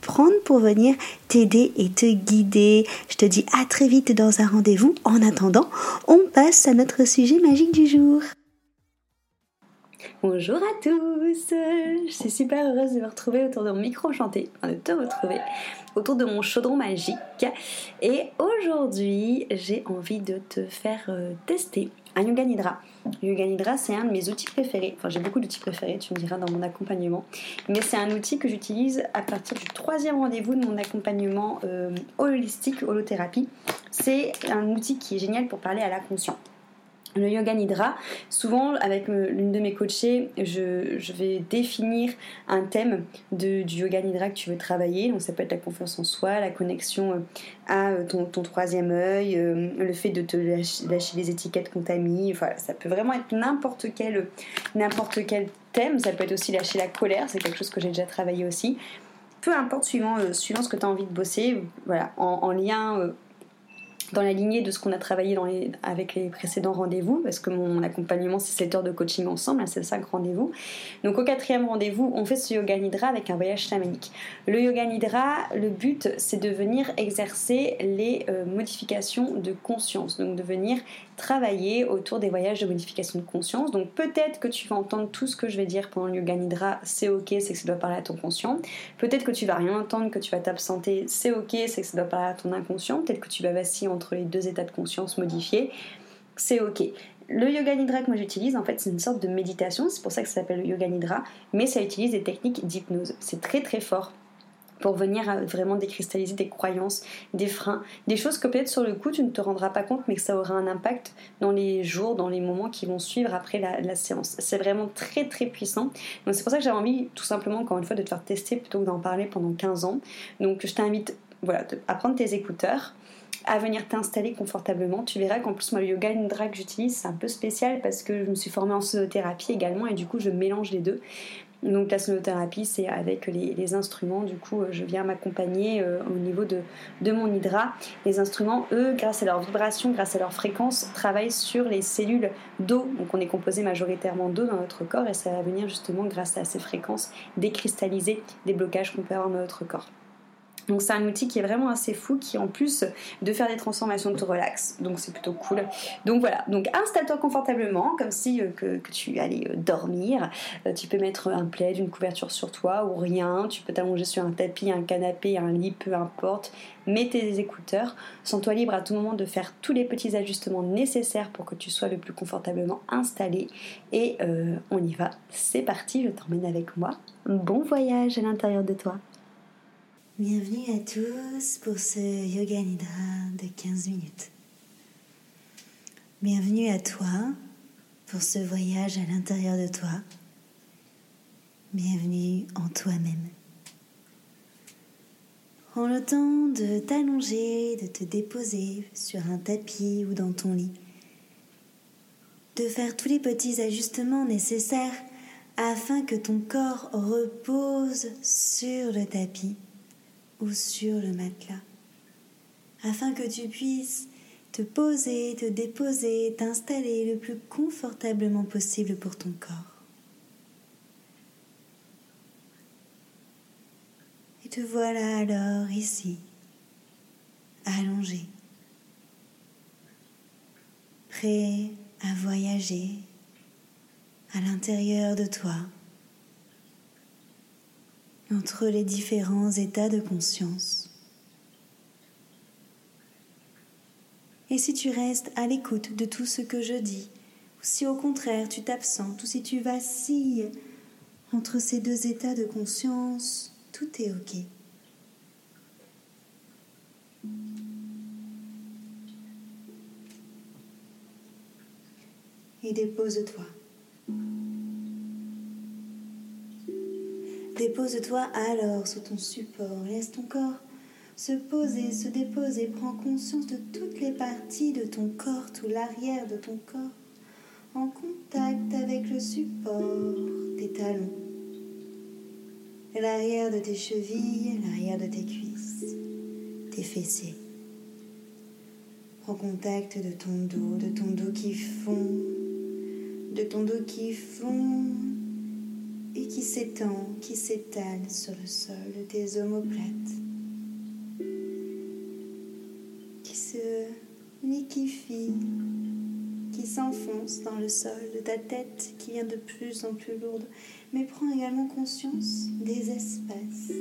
prendre pour venir t'aider et te guider. Je te dis à très vite dans un rendez-vous. En attendant, on passe à notre sujet magique du jour. Bonjour à tous, je suis super heureuse de me retrouver autour de mon micro enchanté, de te retrouver autour de mon chaudron magique. Et aujourd'hui, j'ai envie de te faire euh, tester un Yoga Nidra. Yoga Nidra, c'est un de mes outils préférés. Enfin, j'ai beaucoup d'outils préférés, tu me diras, dans mon accompagnement. Mais c'est un outil que j'utilise à partir du troisième rendez-vous de mon accompagnement euh, holistique, holothérapie. C'est un outil qui est génial pour parler à la conscience le yoga nidra, souvent avec l'une de mes coachées, je, vais définir un thème du yoga nidra que tu veux travailler. Donc ça peut être la confiance en soi, la connexion euh, à euh, ton, troisième œil, euh, le fait de te lâcher, les étiquettes qu'on t'a mis. Enfin, ça peut vraiment être n'importe quel, thème. Ça peut être aussi lâcher la colère, c'est quelque chose que j'ai déjà travaillé aussi. Peu importe, suivant, ce que tu as envie de bosser, voilà, en lien dans la lignée de ce qu'on a travaillé avec les précédents rendez-vous, parce que mon accompagnement c'est 7 heures de coaching ensemble, hein, c'est 5 rendez-vous. Donc au quatrième rendez-vous, on fait ce yoga nidra avec un voyage chamanique. Le yoga nidra, le but c'est de venir exercer les euh, modifications de conscience, donc de venir travailler autour des voyages de modification de conscience. Donc peut-être que tu vas entendre tout ce que je vais dire pendant le yoga nidra, c'est ok, c'est que ça doit parler à ton conscient. Peut-être que tu vas rien entendre, que tu vas t'absenter, c'est ok, c'est que ça doit parler à ton inconscient. Peut-être que tu vas vaciller entre les deux états de conscience modifiés, c'est ok. Le yoga nidra que moi j'utilise, en fait, c'est une sorte de méditation, c'est pour ça que ça s'appelle le yoga nidra, mais ça utilise des techniques d'hypnose. C'est très très fort pour venir vraiment décristalliser des croyances, des freins, des choses que peut-être sur le coup tu ne te rendras pas compte mais que ça aura un impact dans les jours, dans les moments qui vont suivre après la, séance. C'est vraiment très très puissant. Donc c'est pour ça que j'avais envie tout simplement encore une fois de te faire tester plutôt que d'en parler pendant 15 ans. Donc je t'invite voilà, à prendre tes écouteurs à venir t'installer confortablement. Tu verras qu'en plus moi le yoga nidra que j'utilise c'est un peu spécial parce que je me suis formée en sonothérapie également et du coup je mélange les deux. Donc la sonothérapie, c'est avec les, instruments. Du coup, je viens m'accompagner euh, au niveau de, de, mon hydra. Les instruments, eux, grâce à leur vibration, grâce à leur fréquence, travaillent sur les cellules d'eau. Donc on est composé majoritairement d'eau dans notre corps et ça va venir justement grâce à ces fréquences décristalliser des blocages qu'on peut avoir dans notre corps. Donc c'est un outil qui est vraiment assez fou, qui en plus de faire des transformations te relaxe. Donc c'est plutôt cool. Donc voilà, donc installe-toi confortablement, comme si euh, que, tu allais euh, dormir. Euh, tu peux mettre un plaid, une couverture sur toi ou rien. Tu peux t'allonger sur un tapis, un canapé, un lit, peu importe. Mets tes écouteurs. Sens-toi libre à tout moment de faire tous les petits ajustements nécessaires pour que tu sois le plus confortablement installé. Et on y va. C'est parti, je t'emmène avec moi. Bon voyage à l'intérieur de toi. Bienvenue à tous pour ce Yoga Nidra de 15 minutes. Bienvenue à toi pour ce voyage à l'intérieur de toi. Bienvenue en toi-même. Prends le temps de t'allonger, de te déposer sur un tapis ou dans ton lit, de faire tous les petits ajustements nécessaires afin que ton corps repose sur le tapis ou sur le matelas, afin que tu puisses te poser, te déposer, t'installer le plus confortablement possible pour ton corps. Et te voilà alors ici, allongé, prêt à voyager à l'intérieur de toi entre les différents états de conscience. Et si tu restes à l'écoute de tout ce que je dis, ou si au contraire tu t'absentes, ou si tu vacilles entre ces deux états de conscience, tout est OK. Et dépose-toi. Dépose-toi alors sur ton support. Laisse ton corps se poser, se déposer. Prends conscience de toutes les parties de ton corps, tout l'arrière de ton corps, en contact avec le support, tes talons, l'arrière de tes chevilles, l'arrière de tes cuisses, tes fessiers. Prends contact de ton dos, de ton dos qui fond, de ton dos qui fond et qui s'étend, qui s'étale sur le sol de tes omoplates, qui se liquifie, qui s'enfonce dans le sol de ta tête qui vient de plus en plus lourde, mais prends également conscience des espaces,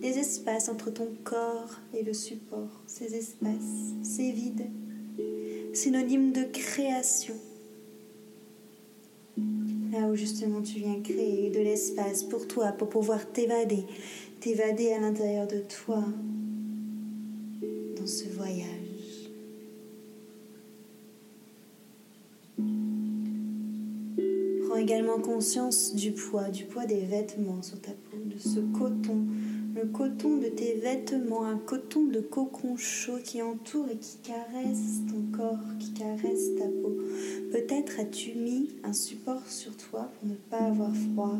des espaces entre ton corps et le support, ces espaces, ces vides, synonymes de création où justement tu viens créer de l'espace pour toi, pour pouvoir t'évader, t'évader à l'intérieur de toi dans ce voyage. Prends également conscience du poids, du poids des vêtements sur ta peau, de ce coton le coton de tes vêtements, un coton de cocon chaud qui entoure et qui caresse ton corps, qui caresse ta peau. Peut-être as-tu mis un support sur toi pour ne pas avoir froid,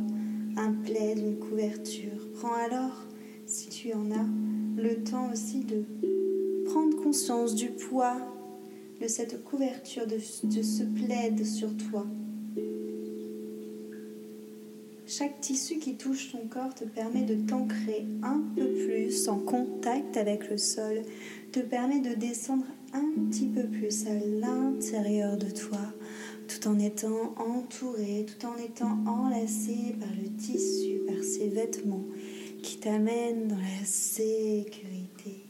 un plaid, une couverture. Prends alors, si tu en as, le temps aussi de prendre conscience du poids de cette couverture, de, ce plaid sur toi. Chaque tissu qui touche ton corps te permet de t'ancrer un peu plus en contact avec le sol, te permet de descendre un petit peu plus à l'intérieur de toi, tout en étant entouré, tout en étant enlacé par le tissu, par ces vêtements qui t'amènent dans la sécurité.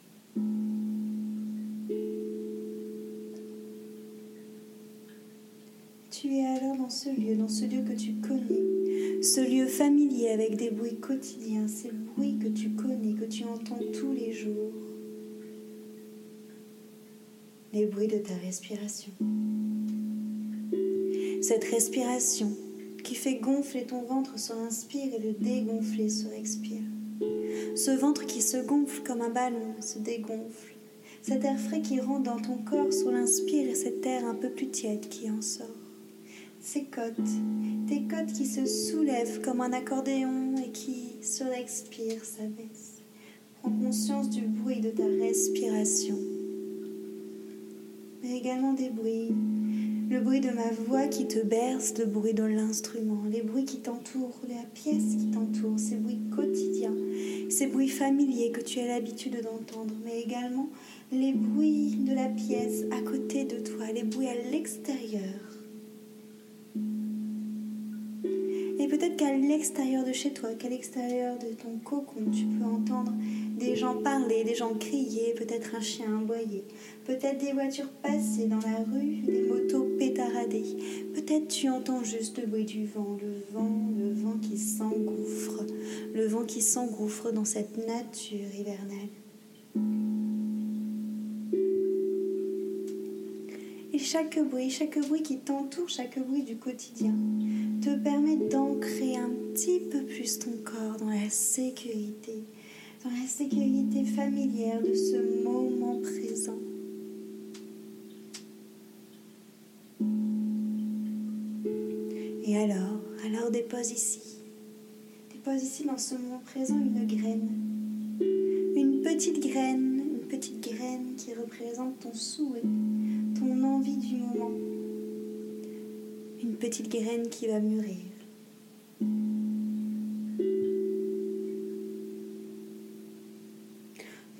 Tu es alors dans ce lieu, dans ce lieu que tu connais ce lieu familier avec des bruits quotidiens, ces bruits que tu connais, que tu entends tous les jours, les bruits de ta respiration. Cette respiration qui fait gonfler ton ventre sur l'inspire et le dégonfler sur expire. Ce ventre qui se gonfle comme un ballon se dégonfle. Cet air frais qui rentre dans ton corps sur l'inspire et cet air un peu plus tiède qui en sort ces côtes, tes côtes qui se soulèvent comme un accordéon et qui, sur l'expire, s'abaissent. Prends conscience du bruit de ta respiration, mais également des bruits. Le bruit de ma voix qui te berce, le bruit de l'instrument, les bruits qui t'entourent, la pièce qui t'entoure, ces bruits quotidiens, ces bruits familiers que tu as l'habitude d'entendre, mais également les bruits de la pièce à côté de toi, les bruits à l'extérieur peut-être qu'à l'extérieur de chez toi, qu'à l'extérieur de ton cocon, tu peux entendre des gens parler, des gens crier, peut-être un chien aboyer, peut-être des voitures passer dans la rue, des motos pétarader. Peut-être tu entends juste le bruit du vent, le vent, le vent qui s'engouffre, le vent qui s'engouffre dans cette nature hivernale. Et chaque bruit, chaque bruit qui t'entoure, chaque bruit du quotidien, te permet d'ancrer un petit peu plus ton corps dans la sécurité, dans la sécurité familière de ce moment présent. Et alors, alors dépose ici, dépose ici dans ce moment présent une graine, une petite graine, une petite graine qui représente ton souhait, ton envie du moment petite graine qui va mûrir.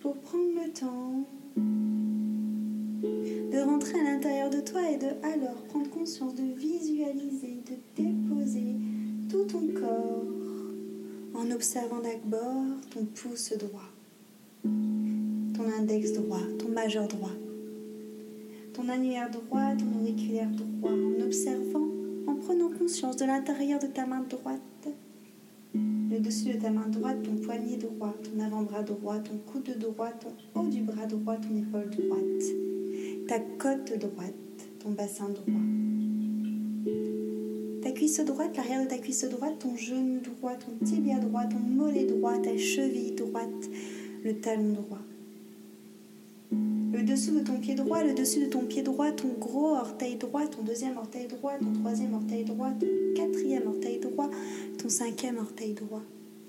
Pour prendre le temps de rentrer à l'intérieur de toi et de alors prendre conscience, de visualiser, de déposer tout ton corps en observant d'abord ton pouce droit, ton index droit, ton majeur droit, ton annulaire droit, ton auriculaire droit, en observant de l'intérieur de ta main droite. Le dessus de ta main droite, ton poignet droit, ton avant-bras droit, ton coude droit, ton haut du bras droit, ton épaule droite, ta côte droite, ton bassin droit. Ta cuisse droite, l'arrière de ta cuisse droite, ton genou droit, ton tibia droit, ton mollet droit, ta cheville droite, le talon droit dessous de ton pied droit, le dessus de ton pied droit, ton gros orteil droit, ton deuxième orteil droit, ton troisième orteil droit, ton quatrième orteil droit, ton cinquième orteil droit.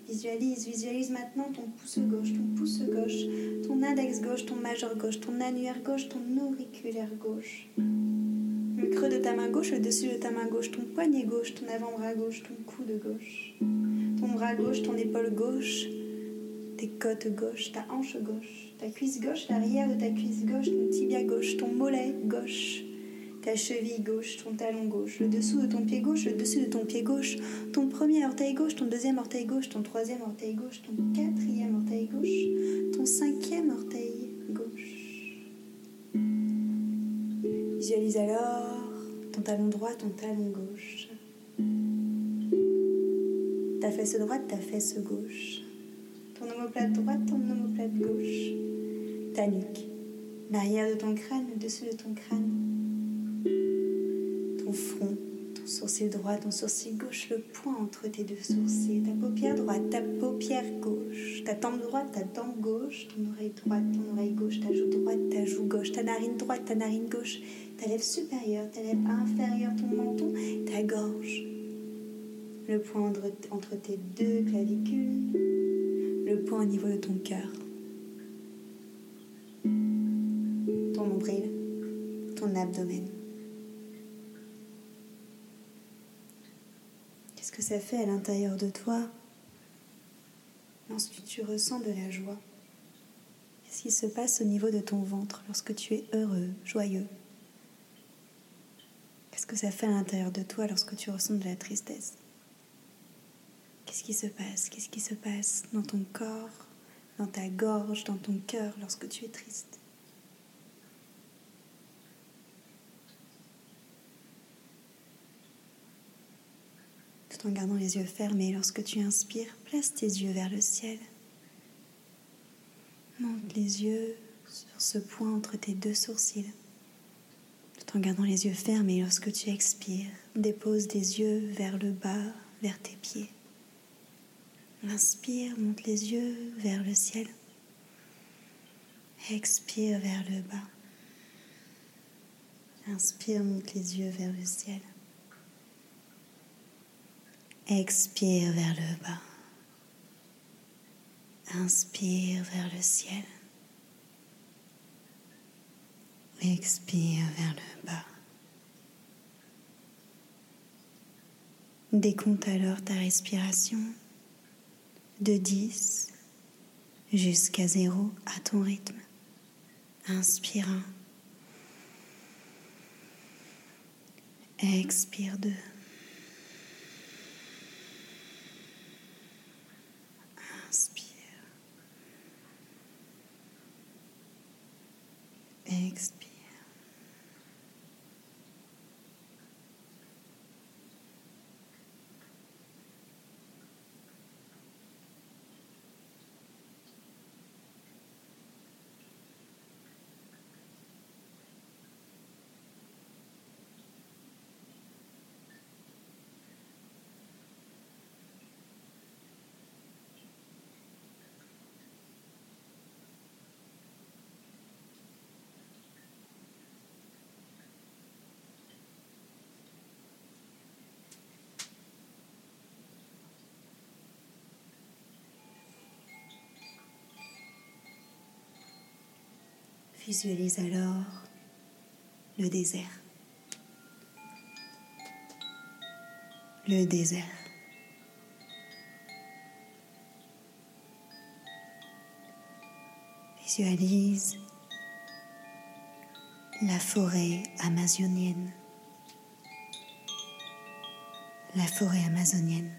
Visualise, visualise maintenant ton pouce gauche, ton pouce gauche, ton index gauche, ton majeur gauche, ton annulaire gauche, ton auriculaire gauche. Le creux de ta main gauche, le dessus de ta main gauche, ton poignet gauche, ton avant-bras gauche, ton coude gauche, ton bras gauche, ton épaule gauche, tes côtes gauche, ta hanche gauche ta cuisse gauche, l'arrière de ta cuisse gauche, ton tibia gauche, ton mollet gauche, ta cheville gauche, ton talon gauche, le dessous de ton pied gauche, le dessus de ton pied gauche, ton premier orteil gauche, ton deuxième orteil gauche, ton troisième orteil gauche, ton quatrième orteil gauche, ton cinquième orteil gauche. Visualise alors ton talon droit, ton talon gauche. Ta fesse droite, ta fesse gauche omoplate droite, ton omoplate gauche, ta nuque, l'arrière de ton crâne, le dessus de ton crâne, ton front, ton sourcil droit, ton sourcil gauche, le point entre tes deux sourcils, ta paupière droite, ta paupière gauche, ta tempe droite, ta tempe gauche, ton oreille droite, ton oreille gauche, ta joue droite, ta joue gauche, ta narine droite, ta narine gauche, ta lèvre supérieure, ta lèvre inférieure, ton menton, ta gorge, le point entre, entre tes deux clavicules, le point au niveau de ton cœur, ton nombril, ton abdomen. Qu'est-ce que ça fait à l'intérieur de toi? Lorsque tu ressens de la joie Qu'est-ce qui se passe au niveau de ton ventre lorsque tu es heureux, joyeux? Qu'est-ce que ça fait à l'intérieur de toi lorsque tu ressens de la tristesse? Qu'est-ce qui se passe? Qu'est-ce qui se passe dans ton corps, dans ta gorge, dans ton cœur lorsque tu es triste? Tout en gardant les yeux fermés, lorsque tu inspires, place tes yeux vers le ciel. Monte les yeux sur ce point entre tes deux sourcils. Tout en gardant les yeux fermés, lorsque tu expires, dépose des yeux vers le bas, vers tes pieds. Inspire, monte les yeux vers le ciel. Expire vers le bas. Inspire, monte les yeux vers le ciel. Expire vers le bas. Inspire vers le ciel. Expire vers le bas. Décompte alors ta respiration de 10 jusqu'à 0 à ton rythme. Inspire Expire 2. Inspire. Expire. Visualise alors le désert. Le désert. Visualise la forêt amazonienne. La forêt amazonienne.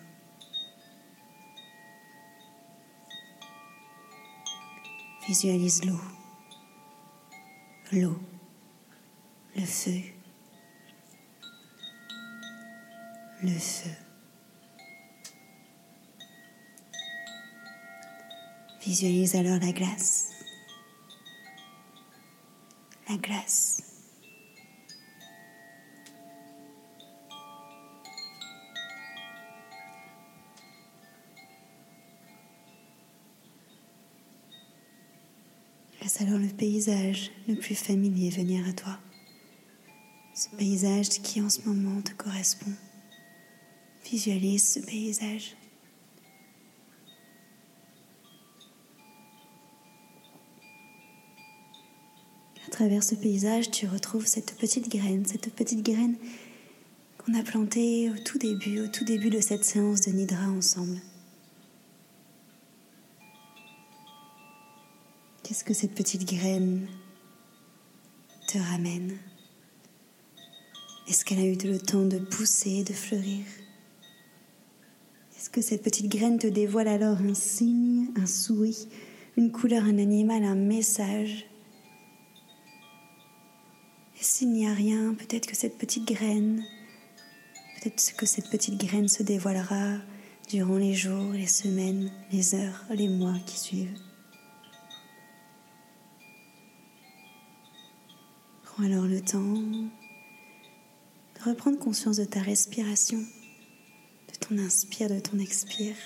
Visualise l'eau l'eau, le feu, le feu. Visualise alors la glace. La glace. Alors le paysage le plus familier venir à toi. Ce paysage qui en ce moment te correspond. Visualise ce paysage. À travers ce paysage, tu retrouves cette petite graine, cette petite graine qu'on a plantée au tout début, au tout début de cette séance de Nidra ensemble. Qu'est-ce que cette petite graine te ramène? Est-ce qu'elle a eu le temps de pousser, de fleurir? Est-ce que cette petite graine te dévoile alors un signe, un souris, une couleur, un animal, un message? Et s'il n'y a rien, peut-être que cette petite graine, peut-être que cette petite graine se dévoilera durant les jours, les semaines, les heures, les mois qui suivent. Alors le temps de reprendre conscience de ta respiration, de ton inspire, de ton expire,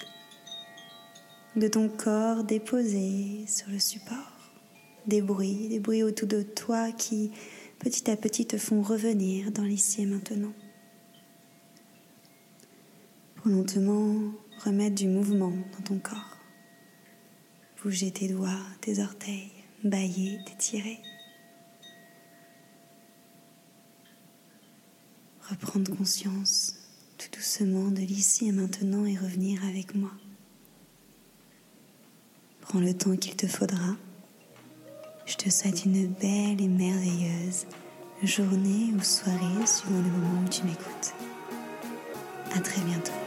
de ton corps déposé sur le support, des bruits, des bruits autour de toi qui petit à petit te font revenir dans l'ici et maintenant. Pour lentement remettre du mouvement dans ton corps. Bouger tes doigts, tes orteils, bailler, t'étirer. Reprendre conscience tout doucement de l'ici et maintenant et revenir avec moi. Prends le temps qu'il te faudra. Je te souhaite une belle et merveilleuse journée ou soirée suivant le moment où tu m'écoutes. À très bientôt.